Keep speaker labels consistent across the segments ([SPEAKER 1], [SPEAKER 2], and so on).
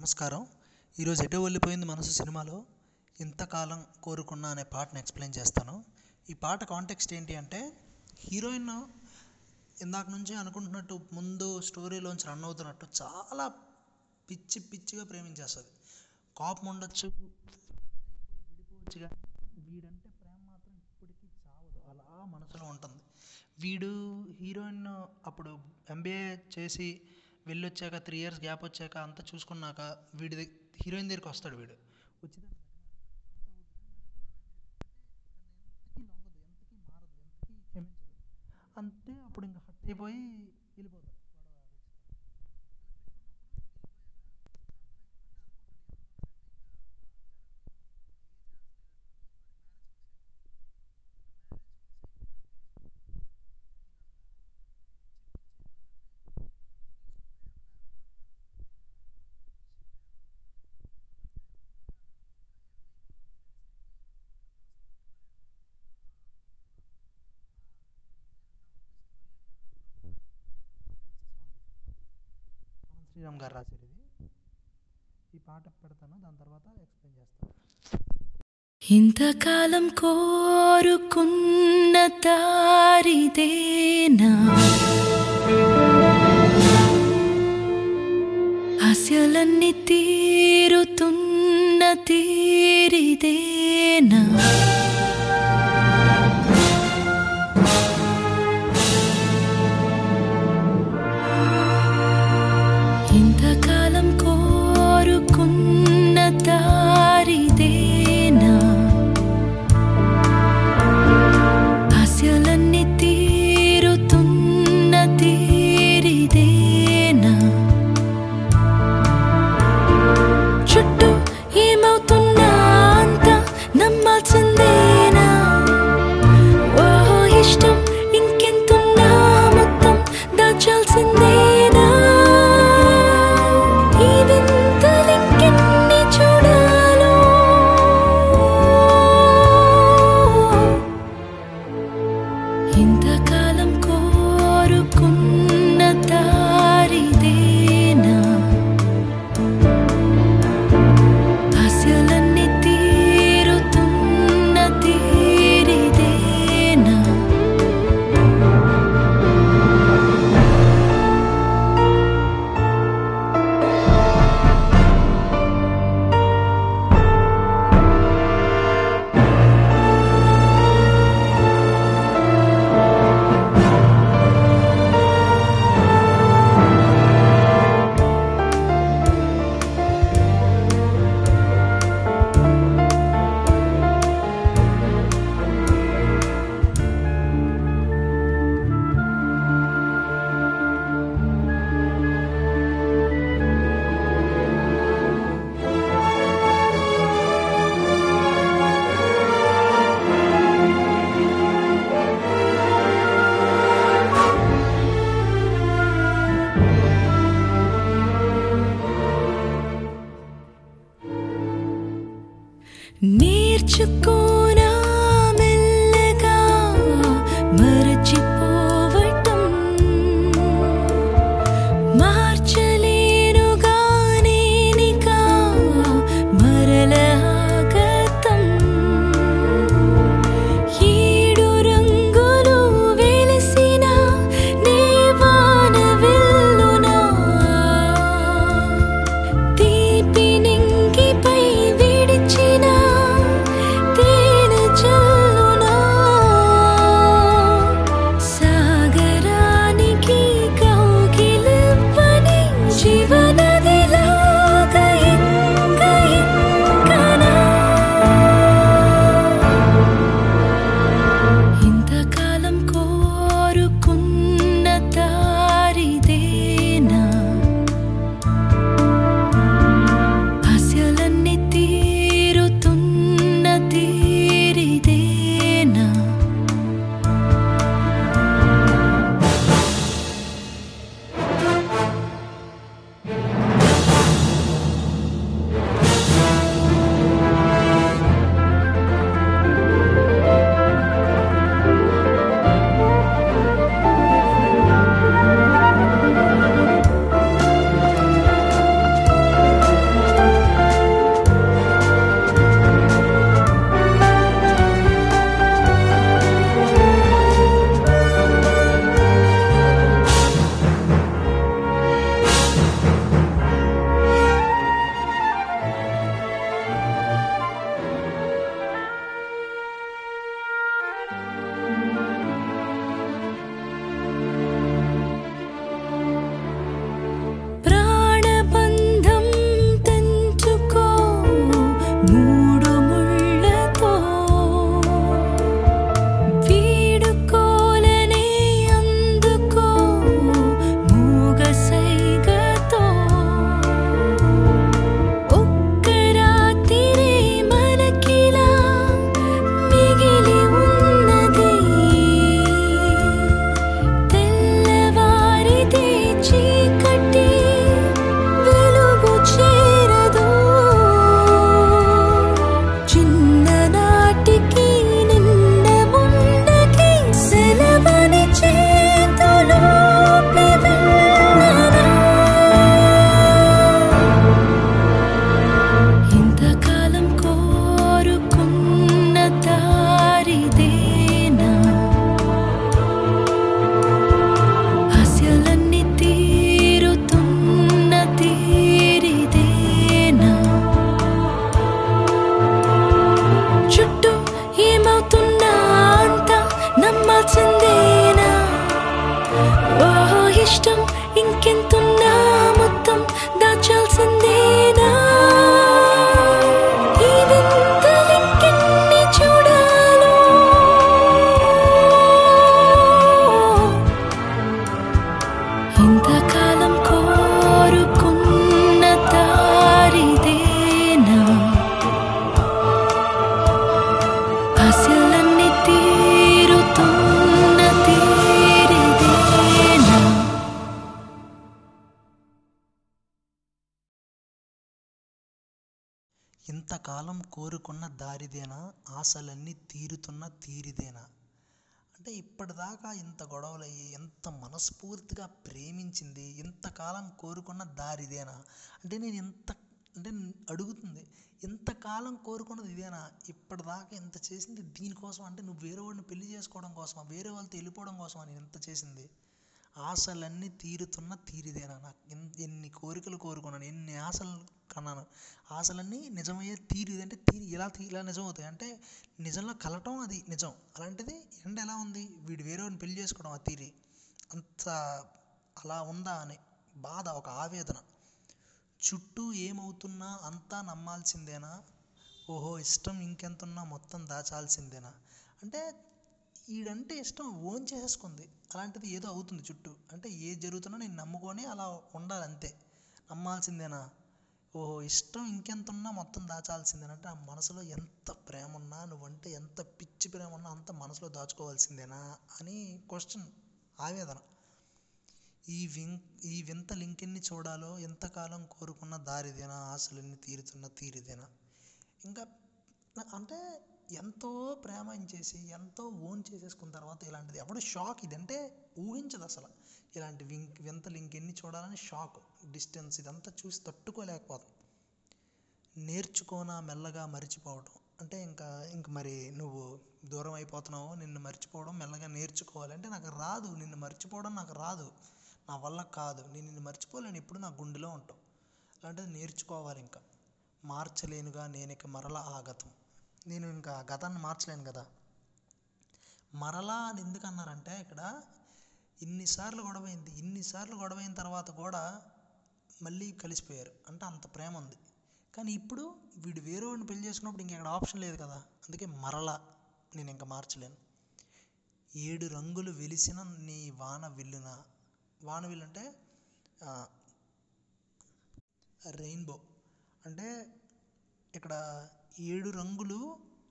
[SPEAKER 1] నమస్కారం. ఈరోజు ఎటో వెళ్ళిపోయింది మనసు సినిమాలో? ఇంతకాలం కోరుకున్నా అనే పాటను ఎక్స్ప్లెయిన్ చేస్తాను. ఈ పాట కాంటెక్స్ట్ ఏంటి అంటే హీరోయిన్ ఇందాక నుంచి అనుకుంటున్నట్టు ముందు స్టోరీలోంచి రన్ అవుతున్నట్టు చాలా పిచ్చి పిచ్చిగా ప్రేమించేస్తుంది. కోపం ఉండొచ్చు విడిపోవచ్చు కానీ వీడంటే ప్రేమ మాత్రం ఇప్పటికీ చావదు. అలా మనసులో ఉంటుంది. వీడు హీరోయిన్ అప్పుడు ఎంబీఏ చేసి వెళ్ళొచ్చాక త్రీ ఇయర్స్ గ్యాప్ వచ్చాక అంతా చూసుకున్నాక వీడి హీరోయిన్ దగ్గరికి వస్తాడు వీడు వచ్చి మారదు అంతే అప్పుడు ఇంకా హట్ అయిపోయి వెళ్ళిపోతాడు శ్రీరామ్ గారు రాశారు ఇది. ఈ పాట పెడతాను దాని తర్వాత ఎక్స్ప్లెయిన్ చేస్తాను.
[SPEAKER 2] ఇంతకాలం కోరుకున్న దారిదేనా? ఆశలన్నీ తీరుతున్న తీరిదేనా? కోరుకున్న నేర్చుకోనా
[SPEAKER 1] ఇంతకాలం కోరుకున్న దారిదేనా? ఆశలన్నీ తీరుతున్న తీరిదేనా? అంటే ఇప్పటిదాకా ఇంత గొడవలు అయ్యి ఎంత మనస్ఫూర్తిగా ప్రేమించింది ఇంతకాలం కోరుకున్న దారిదేనా? అంటే నేను ఇంత అంటే అడుగుతుంది ఇంతకాలం కోరుకున్నది ఇదేనా? ఇప్పటిదాకా ఇంత చేసింది దీనికోసం అంటే నువ్వు వేరే వాడిని పెళ్ళి చేసుకోవడం కోసమా? వేరే వాళ్ళతో వెళ్ళిపోవడం కోసమా నేను ఇంత చేసింది? ఆశలన్నీ తీరుతున్న తీరిదేనా? నాకు ఎన్ని కోరికలు కోరుకున్నాను ఎన్ని ఆశలు కన్నాను. ఆశలన్నీ నిజమయ్యే తీరిది అంటే తీరి ఎలా తీ ఇలా నిజం అవుతాయి అంటే నిజంలో కలటం అది నిజం. అలాంటిది ఎండ ఎలా ఉంది? వీడు వేరేవాడిని పెళ్ళి చేసుకోవడం ఆ తీరి. అంత అలా ఉందా అని బాధ ఒక ఆవేదన. చుట్టూ ఏమవుతున్నా అంతా నమ్మాల్సిందేనా? ఓహో ఇష్టం ఇంకెంతున్నా మొత్తం దాచాల్సిందేనా? అంటే ఈడంటే ఇష్టం ఓన్ చేసేసుకుంది. అలాంటిది ఏదో అవుతుంది చుట్టూ. అంటే ఏ జరుగుతున్నా నేను నమ్ముకొని అలా ఉండాలి అంతే నమ్మాల్సిందేనా? ఓహో ఇష్టం ఇంకెంత ఉన్నా మొత్తం దాచాల్సిందేనా అంటే ఆ మనసులో ఎంత ప్రేమ ఉన్నా నువ్వంటే ఎంత పిచ్చి ప్రేమ ఉన్నా అంత మనసులో దాచుకోవాల్సిందేనా అని క్వశ్చన్ ఆవేదన. ఈ విం ఈ వింత లింకెన్ని చూడాలో ఎంతకాలం కోరుకున్న దారిదేనా ఆశలన్నీ తీరుతున్న తీరిదేనా? ఇంకా అంటే ఎంతో ప్రేమించేసి ఎంతో ఓన్ చేసేసుకున్న తర్వాత ఇలాంటిది ఎవడు షాక్? ఇదంటే ఊహించదు అసలు. ఇలాంటి వింక్ వింతలు ఇంకెన్ని చూడాలని షాక్. డిస్టెన్స్ ఇదంతా చూసి తట్టుకోలేకపోతాం. నేర్చుకోనా మెల్లగా మరిచిపోవటం. అంటే ఇంకా ఇంక మరి నువ్వు దూరం అయిపోతున్నావు నిన్ను మర్చిపోవడం మెల్లగా నేర్చుకోవాలి. అంటే నాకు రాదు నిన్ను మర్చిపోవడం నాకు రాదు. నా వల్ల కాదు. నేను నిన్ను మర్చిపోలేను ఇప్పుడు నా గుండెలో ఉంటావు. అలాంటిది నేర్చుకోవాలి ఇంకా. మార్చలేనుగా నేను ఇక మరల ఆగతం. నేను ఇంకా గతాన్ని మార్చలేను కదా. మరలా అని ఎందుకు అన్నారంటే ఇక్కడ ఇన్నిసార్లు గొడవైంది ఇన్నిసార్లు గొడవైన తర్వాత కూడా మళ్ళీ కలిసిపోయారు. అంటే అంత ప్రేమ ఉంది. కానీ ఇప్పుడు వీడు వేరే వాడిని పెళ్ళి చేసుకున్నప్పుడు ఇంక ఇక్కడ ఆప్షన్ లేదు కదా. అందుకే మరలా నేను ఇంకా మార్చలేను. ఏడు రంగులు వెలిసిన నీ వాన విల్లున వాన విల్లు అంటే రెయిన్బో. అంటే ఇక్కడ ఏడు రంగులు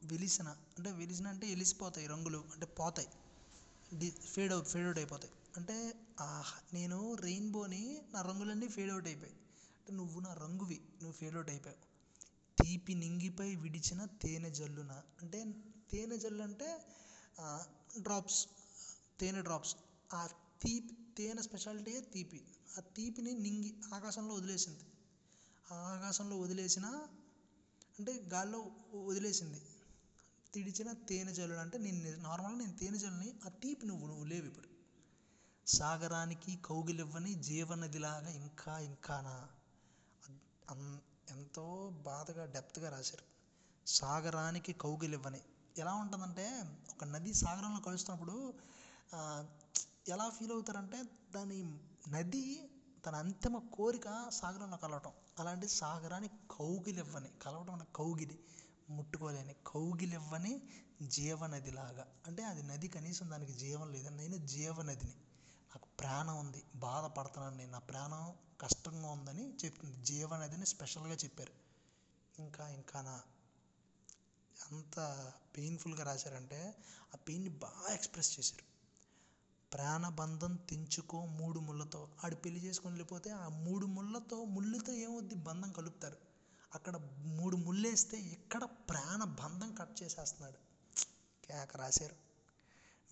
[SPEAKER 1] వెలిసిన అంటే వెలిసిన అంటే వెలిసిపోతాయి రంగులు అంటే పోతాయి. డి ఫేడ్ అవుట్ ఫేడ్ అవుట్ అయిపోతాయి. అంటే నేను రెయిన్బోని నా రంగులన్నీ ఫేడ్ అవుట్ అయిపోయాయి. అంటే నువ్వు నా రంగువి నువ్వు ఫేడ్ అవుట్ అయిపోయావు. తీపి నింగిపై విడిచిన తేనె జల్లున అంటే తేనె జల్లు అంటే డ్రాప్స్ తేనె డ్రాప్స్ ఆ తీపి తేనె స్పెషాలిటీయే తీపి. ఆ తీపిని నింగి ఆకాశంలో వదిలేసింది. ఆ ఆకాశంలో వదిలేసిన అంటే గాల్లో వదిలేసింది. తిడిచిన తేనె జల్లుడు అంటే నేను నార్మల్గా నేను తేనె జల్లుని ఆ తీపి నువ్వు నువ్వు లేవు ఇప్పుడు. సాగరానికి కౌగిలివ్వని జీవనదిలాగా ఇంకా ఇంకానా ఎంతో బాధగా డెప్త్గా రాశారు. సాగరానికి కౌగిలివ్వని. ఎలా ఉంటుందంటే ఒక నది సాగరంలో కలుస్తున్నప్పుడు ఎలా ఫీల్ అవుతారంటే దాని నది తన అంతిమ కోరిక సాగరంలో కలవటం. అలాంటి సాగరాన్ని కౌగిలివ్వని కలవటం అంటే కౌగిలి ముట్టుకోలేని కౌగిలివ్వని జీవనదిలాగా. అంటే అది నది కనీసం దానికి జీవం లేదు నేను జీవనదిని. నాకు ప్రాణం ఉంది బాధపడుతున్నాను నేను నా ప్రాణం కష్టంగా ఉందని చెప్తుంది. జీవనదిని స్పెషల్గా చెప్పారు. ఇంకా ఇంకా నా అంత పెయిన్ఫుల్గా రాశారంటే ఆ పెయిన్ని బాగా ఎక్స్ప్రెస్ చేశారు. ప్రాణబంధం తెంచుకో మూడు ముళ్ళతో. ఆడు పెళ్ళి చేసుకొని వెళ్ళిపోతే ఆ మూడు ముళ్ళతో ముళ్ళుతో ఏమవుద్ది? బంధం కలుపుతారు. అక్కడ మూడు ముళ్ళేస్తే ఇక్కడ ప్రాణ బంధం కట్ చేసేస్తున్నాడు. కేక రాశారు.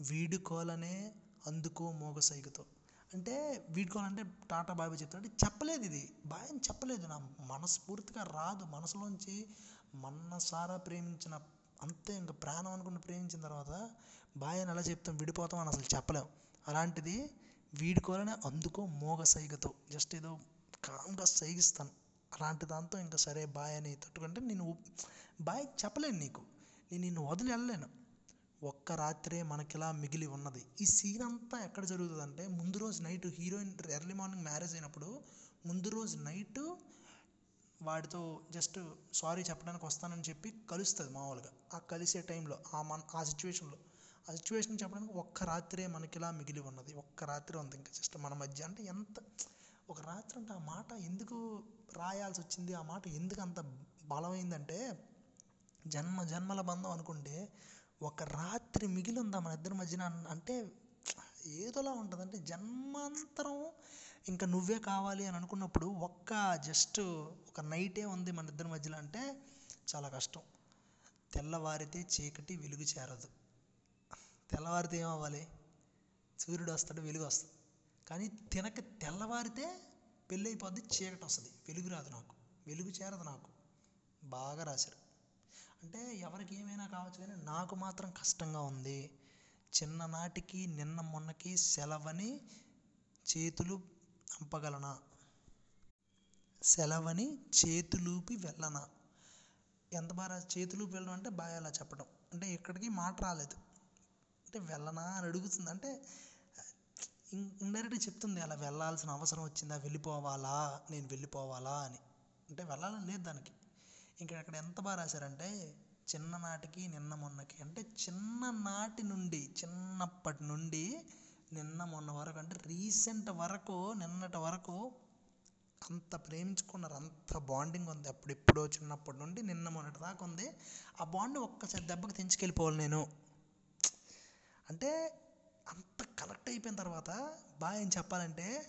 [SPEAKER 1] వీడుకోలనే అందుకో మోగ సైగతో. అంటే వీడుకోవాలంటే టాటా బాబాయ్ చెప్తాడు అంటే చెప్పలేదు ఇది. బాయ్ అని చెప్పలేదు. నా మనస్ఫూర్తిగా రాదు. మనసులోంచి మనసారా ప్రేమించిన అంతే ఇంకా ప్రాణం అనుకుని ప్రేమించిన తర్వాత బాయ్ అని ఎలా చెప్తాం? విడిపోతాం అని అసలు చెప్పలేం. అలాంటిది వీడుకోవాలని అందుకో మోగ సైగతో. జస్ట్ ఏదో కామ్గా సైగిస్తాను. అలాంటి దాంతో ఇంకా సరే బాయ్ అని తట్టుకుంటే నేను బాయ్ చెప్పలేను నీకు. నేను నిన్ను వదిలి వెళ్ళలేను. ఒక్క రాత్రే మనకిలా మిగిలి ఉన్నది. ఈ సీన్ అంతా ఎక్కడ జరుగుతుంది అంటే ముందు రోజు night heroine early morning marriage అయినప్పుడు ముందు రోజు నైట్ వాడితో జస్ట్ సారీ చెప్పడానికి వస్తానని చెప్పి కలుస్తుంది మామూలుగా. ఆ కలిసే టైంలో ఆ మన ఆ సిచ్యువేషన్లో. ఆ సిచ్యువేషన్ చెప్పడానికి ఒక్క రాత్రే మనకిలా మిగిలి ఉన్నది. ఒక్క రాత్రి ఉంది ఇంకా జస్ట్ మన మధ్య. అంటే ఎంత ఒక రాత్రి అంటే ఆ మాట ఎందుకు రాయాల్సి వచ్చింది ఆ మాట ఎందుకు అంత బలమైందంటే జన్మ జన్మల బంధం అనుకుంటే ఒక రాత్రి మిగిలి ఉందా మన ఇద్దరి మధ్యన అంటే ఏదోలా ఉంటుంది అంటే జన్మాంతరం ఇంకా నువ్వే కావాలి అని అనుకున్నప్పుడు ఒక్క జస్ట్ ఒక నైటే ఉంది మన ఇద్దరి మధ్యలో అంటే చాలా కష్టం. తెల్లవారితే చీకటి వెలుగు చేరదు. తెల్లవారితే ఏమవ్వాలి? సూర్యుడు వస్తాడు వెలుగు వస్తుంది. కానీ తినక తెల్లవారితే పెళ్ళి అయిపోద్ది చీకటి వస్తుంది వెలుగు రాదు నాకు. వెలుగు చేరదు నాకు. బాగా రాశారు. అంటే ఎవరికి ఏమైనా కావచ్చు కానీ నాకు మాత్రం కష్టంగా ఉంది. చిన్ననాటికి నిన్న మొన్నకి సెలవని చేతులు అంపగలనా? సెలవని చేతులూపి వెళ్ళనా? ఎంత బాగా చేతులూపి వెళ్ళడం అంటే బాగా అలా చెప్పడం. అంటే ఇక్కడికి మాట రాలేదు. అంటే వెళ్ళనా అని అడుగుతుంది. అంటే ఇండైరెక్ట్గా చెప్తుంది అలా వెళ్ళాల్సిన అవసరం వచ్చిందా వెళ్ళిపోవాలా నేను వెళ్ళిపోవాలా అని. అంటే వెళ్ళాలని లేదు దానికి. ఇంకా అక్కడ ఎంత బాగా రాశారంటే చిన్ననాటికి నిన్న మొన్నకి. అంటే చిన్ననాటి నుండి చిన్నప్పటి నుండి నిన్న మొన్న వరకు అంటే రీసెంట్ వరకు నిన్నటి వరకు అంత ప్రేమించుకున్నారు అంత బాండింగ్ ఉంది. అప్పుడెప్పుడో చిన్నప్పటి నుండి నిన్న మొన్నటి దాకా ఉంది. ఆ బాండ్ ఒక్కసారి దెబ్బకి తెంచుకెళ్ళిపోవాలి నేను. అంటే కనెక్ట్ అయిపోయిన తర్వాత బాగా ఏం చెప్పాలంటే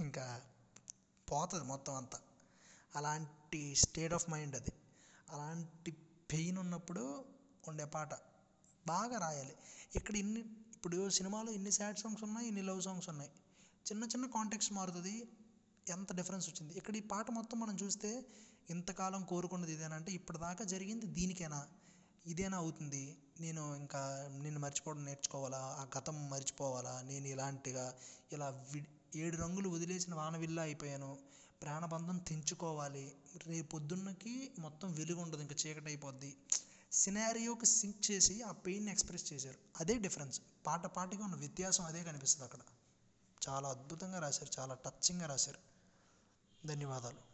[SPEAKER 1] ఇంకా పోతుంది మొత్తం అంతా. అలాంటి స్టేట్ ఆఫ్ మైండ్ అది. అలాంటి పెయిన్ ఉన్నప్పుడు ఉండే పాట బాగా రాయాలి. ఇక్కడ ఇన్ని ఇప్పుడు సినిమాలో ఇన్ని సాడ్ సాంగ్స్ ఉన్నాయి ఇన్ని లవ్ సాంగ్స్ ఉన్నాయి. చిన్న చిన్న కాంటాక్ట్స్ మారుతుంది ఎంత డిఫరెన్స్ వచ్చింది. ఇక్కడ ఈ పాట మొత్తం మనం చూస్తే ఇంతకాలం కోరుకున్నది ఇదేనంటే ఇప్పటిదాకా జరిగింది దీనికేనా? ఇదేనా అవుతుంది? నేను ఇంకా నిన్ను మర్చిపోవడం నేర్చుకోవాలా? ఆ గతం మర్చిపోవాలా? నేను ఇలాంటిగా ఇలా వి ఏడు రంగులు వదిలేసిన వానవిల్లా అయిపోయాను. ప్రాణబంధం తెంచుకోవాలి. రేపు పొద్దున్నకి మొత్తం వెలుగు ఉండదు. ఇంకా చీకటి అయిపోద్ది. సినారియోకి సింక్ చేసి ఆ పెయిన్ని ఎక్స్ప్రెస్ చేశారు. అదే డిఫరెన్స్. పాట పాటకి ఉన్న వ్యత్యాసం అదే కనిపిస్తుంది అక్కడ. చాలా అద్భుతంగా రాశారు. చాలా టచ్చింగ్గా రాశారు. ధన్యవాదాలు.